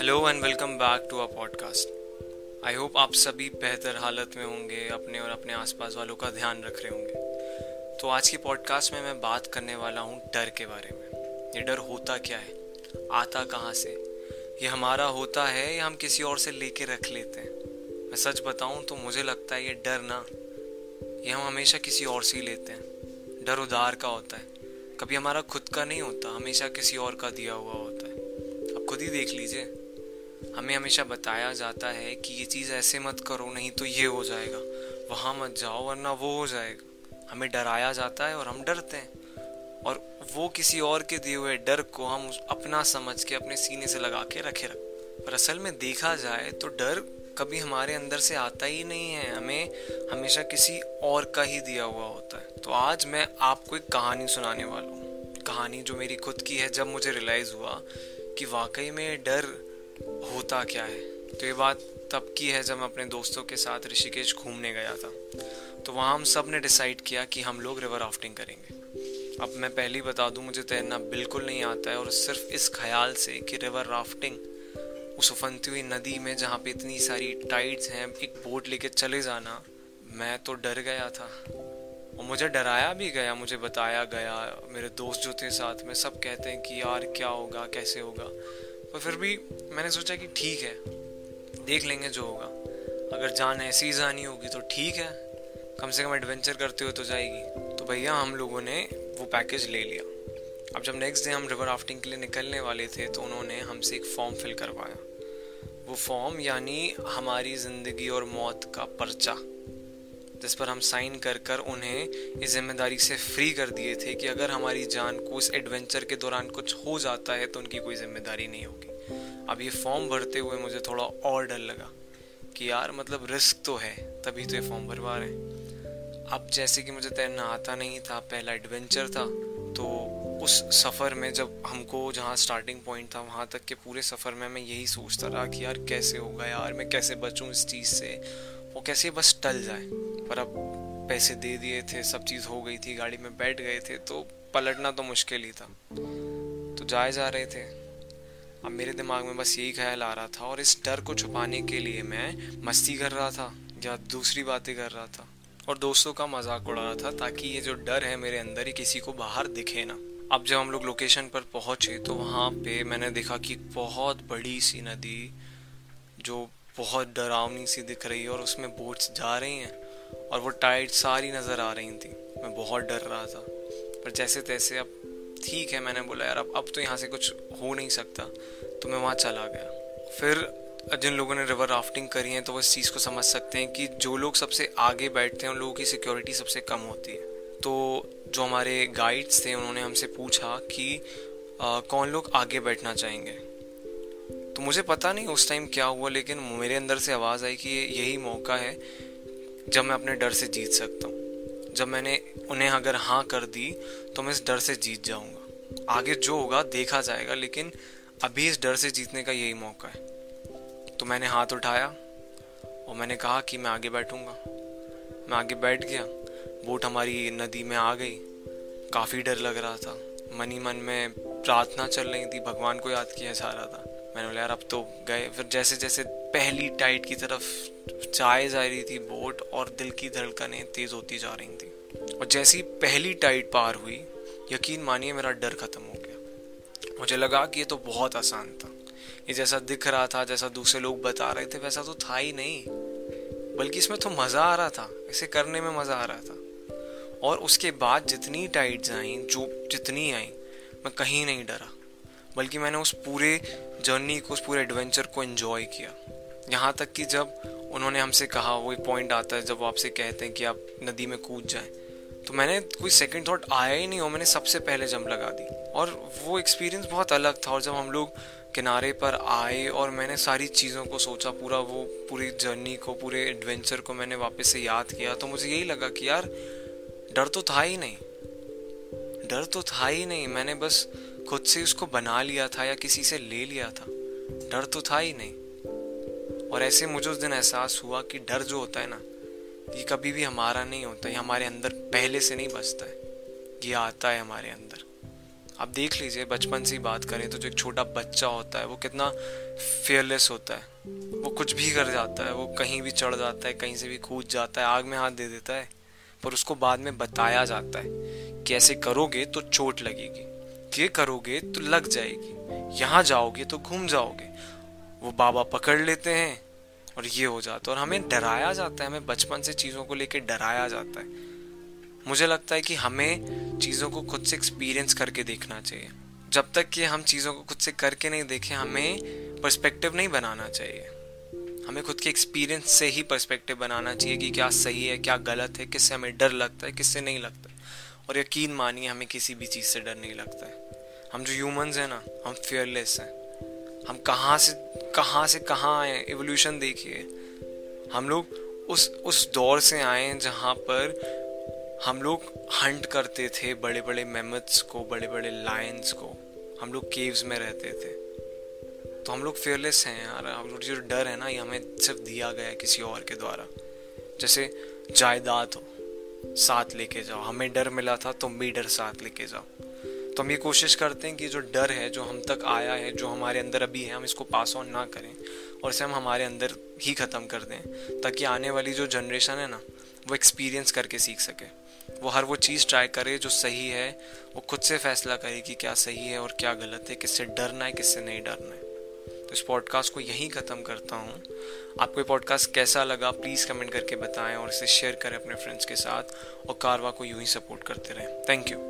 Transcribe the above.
Hello and welcome back to a podcast I hope आप सभी बेहतर हालत में होंगे, अपने और अपने आसपास वालों का ध्यान रख रहे होंगे। तो आज की पॉडकास्ट में मैं बात करने वाला हूँ डर के बारे में। ये डर होता क्या है? आता कहाँ से? ये हमारा होता है, या हम किसी और से लेके रख लेते हैं? मैं सच बताऊँ तो मुझे लगता है ये डर ना, ये हम हमेशा किसी और से ही लेते हैं। डर उधार का होता है। कभी हमारा खुद का नहीं होता, हमेशा किसी और का दिया हुआ होता है। आप खुद ही देख लीजिए। हमें हमेशा बताया जाता है कि ये चीज़ ऐसे मत करो, नहीं तो ये हो जाएगा। वहाँ मत जाओ, वरना वो हो जाएगा। हमें डराया जाता है और हम डरते हैं। और वो किसी और के दिए हुए डर को हम अपना समझ के, अपने सीने से लगा के रखे रख। पर असल में देखा जाए तो डर कभी हमारे अंदर से आता ही नहीं है। हमें हमेशा किसी और का ही दिया हुआ होता है। तो आज मैं आपको एक कहानी सुनाने वाला हूँ। कहानी जो मेरी खुद की है, जब मुझे रियलाइज़ हुआ कि वाकई में डर होता क्या है? तो ये बात तब की है जब मैं अपने दोस्तों के साथ ऋषिकेश घूमने गया था। तो वहाँ हम सबने डिसाइड किया कि हम लोग रिवर राफ्टिंग करेंगे। अब मैं पहले ही बता दूँ, मुझे तैरना बिल्कुल नहीं आता है और सिर्फ़ इस ख्याल से कि रिवर राफ्टिंग उस उफनती हुई नदी में जहाँ पे इतनी सारी टाइड्स हैं, एक बोट लेके चले जाना, मैं तो डर गया था। और मुझे डराया भी गया, मुझे बताया गया, मेरे दोस्त जो थे साथ में सब कहते हैं कि यार क्या होगा, कैसे होगा। पर फिर भी मैंने सोचा कि ठीक है, देख लेंगे जो होगा। अगर जान ऐसी ही जानी होगी तो ठीक है, कम से कम एडवेंचर करते हुए तो जाएगी। तो भैया, हम लोगों ने वो पैकेज ले लिया। अब जब नेक्स्ट डे हम रिवर राफ्टिंग के लिए निकलने वाले थे तो उन्होंने हमसे एक फॉर्म फिल करवाया। वो फॉर्म यानी हमारी ज़िंदगी और मौत का पर्चा। जिस पर हम साइन कर कर उन्हें इस ज़िम्मेदारी से फ्री कर दिए थे कि अगर हमारी जान को उस एडवेंचर के दौरान कुछ हो जाता है तो उनकी कोई ज़िम्मेदारी नहीं होगी। अब ये फॉर्म भरते हुए मुझे थोड़ा और डर लगा कि यार मतलब रिस्क तो है, तभी तो ये फॉर्म भरवा रहे हैं। अब जैसे कि मुझे तैरना आता नहीं था, पहला एडवेंचर था तो उस सफ़र में जब हमको जहाँ स्टार्टिंग पॉइंट था, वहाँ तक के पूरे सफ़र में मैं यही सोचता रहा कि यार कैसे होगा यार, मैं कैसे बचूँ इस चीज़ से? वो कैसे बस टल जाए? पर अब पैसे दे दिए थे, सब चीज़ हो गई थी, गाड़ी में बैठ गए थे तो पलटना तो मुश्किल ही था। तो जाए जा रहे थे। अब मेरे दिमाग में बस यही ख्याल आ रहा था और इस डर को छुपाने के लिए मैं मस्ती कर रहा था, या दूसरी बातें कर रहा था, और दोस्तों का मज़ाक उड़ा रहा था ताकि ये जो डर है मेरे अंदर ही किसी को बाहर दिखे ना। अब जब हम लोग लोकेशन पर पहुँचे तो वहाँ पे मैंने देखा कि बहुत बड़ी सी नदी, जो बहुत डरावनी सी दिख रही है और उसमें बोट्स जा रही हैं। और वो टाइट सारी नज़र आ रही थी। मैं बहुत डर रहा था। पर जैसे तैसे अब ठीक है मैंने बोला यार अब अब तो यहाँ से कुछ हो नहीं सकता। तो मैं वहाँ चला गया। फिर जिन लोगों ने रिवर राफ्टिंग करी है तो वो इस चीज़ को समझ सकते हैं कि जो लोग सबसे आगे बैठते हैं उन लोगों की सिक्योरिटी सबसे कम होती है। तो जो हमारे गाइड्स थे उन्होंने हमसे पूछा कि आ, कौन लोग आगे बैठना चाहेंगे? तो मुझे पता नहीं उस टाइम क्या हुआ लेकिन मेरे अंदर से आवाज़ आई कि यही मौका है जब मैं अपने डर से जीत सकता हूँ। जब मैंने उन्हें अगर हाँ कर दी तो मैं इस डर से जीत जाऊँगा। आगे जो होगा, देखा जाएगा, लेकिन अभी इस डर से जीतने का यही मौका है। तो मैंने हाथ उठाया और मैंने कहा कि मैं आगे बैठूँगा। मैं आगे बैठ गया। बोट हमारी नदी में आ गई। काफ़ी डर लग रहा था। मनी मन में प्रार्थना चल रही थी। भगवान को याद किया जा रहा था। मैंने बोला, यार, अब तो गए। फिर जैसे जैसे पहली टाइट की तरफ़ चाय जा रही थी बोट, और दिल की धड़कनें तेज होती जा रही थी। और जैसी पहली टाइट पार हुई, यकीन मानिए मेरा डर खत्म हो गया। मुझे लगा कि ये तो बहुत आसान था। ये जैसा दिख रहा था, जैसा दूसरे लोग बता रहे थे, वैसा तो था ही नहीं। बल्कि इसमें तो मज़ा आ रहा था, इसे करने में मज़ा आ रहा था। और उसके बाद जितनी टाइड्स आई जो जितनी आई, मैं कहीं नहीं डरा। बल्कि मैंने उस पूरे जर्नी को, उस पूरे एडवेंचर को एंजॉय किया। यहाँ तक कि जब उन्होंने हमसे कहा, वो एक पॉइंट आता है, जब वो आपसे कहते हैं कि आप नदी में कूद जाएँ तो मैंने कोई सेकंड थॉट आया ही नहीं और मैंने सबसे पहले जंप लगा दी। और वो एक्सपीरियंस बहुत अलग था और जब हम लोग किनारे पर आए और मैंने सारी चीज़ों को सोचा, पूरा वो, पूरी जर्नी को, पूरे एडवेंचर को मैंने वापस से याद किया तो मुझे यही लगा कि यार, डर तो था ही नहीं। डर तो था ही नहीं। मैंने बस खुद से उसको बना लिया था या किसी से ले लिया था। डर तो था ही नहीं। और ऐसे मुझे उस दिन एहसास हुआ कि डर जो होता है ना, ये कभी भी हमारा नहीं होता, ये हमारे अंदर पहले से नहीं बसता है। ये आता है हमारे अंदर। आप देख लीजिए, बचपन से ही बात करें तो जो एक छोटा बच्चा होता है, वो कितना फेयरलेस होता है। वो कुछ भी कर जाता है, वो कहीं भी चढ़ जाता है, कहीं से भी कूद जाता है, आग में हाथ दे देता है, पर उसको बाद में बताया जाता है कि ऐसे करोगे तो चोट लगेगी। ये करोगे तो लग जाएगी। यहाँ जाओगे तो घूम जाओगे। वो बाबा पकड़ लेते हैं और ये हो जाता है। और हमें डराया जाता है। हमें बचपन से चीज़ों को लेकर डराया जाता है। मुझे लगता है कि हमें चीज़ों को खुद से एक्सपीरियंस करके देखना चाहिए। जब तक कि हम चीज़ों को खुद से करके नहीं देखें, हमें पर्सपेक्टिव नहीं बनाना चाहिए। हमें खुद के एक्सपीरियंस से ही पर्सपेक्टिव बनाना चाहिए कि क्या सही है, क्या गलत है, किससे हमें डर लगता है, किससे नहीं लगता। और यकीन मानिए, हमें किसी भी चीज़ से डर नहीं लगता है। हम जो ह्यूमंस हैं ना, हम फेयरलेस हैं। हम कहाँ से कहाँ से कहाँ आए एवोल्यूशन देखिए। हम लोग उस उस दौर से आए हैं जहाँ पर हम लोग हंट करते थे बड़े बड़े मेमथ्स को बड़े बड़े लायंस को। हम लोग केव्स में रहते थे। तो हम लोग फेयरलेस हैं यार। हम लोग जो डर है ना, ये हमें सिर्फ़ दिया गया है किसी और के द्वारा। जैसे जायदाद हो। साथ लेके जाओ। हमें डर मिला था, तुम भी डर साथ लेके जाओ। तो हम ये कोशिश करते हैं कि जो डर है, जो हम तक आया है, जो हमारे अंदर अभी है, हम इसको पास ऑन ना करें और इसे हम हमारे अंदर ही ख़त्म कर दें, ताकि आने वाली जो जनरेशन है ना, वो एक्सपीरियंस करके सीख सके। वो हर वो चीज़ ट्राई करे जो सही है, वो खुद से फैसला करे कि क्या सही है और क्या गलत है, किससे डरना है, किससे नहीं डरना है। तो इस पॉडकास्ट को यहीं ख़त्म करता हूँ। आपको ये पॉडकास्ट कैसा लगा प्लीज़ कमेंट करके बताएँ और इसे शेयर करें अपने फ्रेंड्स के साथ और कारवा को यूँ ही सपोर्ट करते रहें। Thank you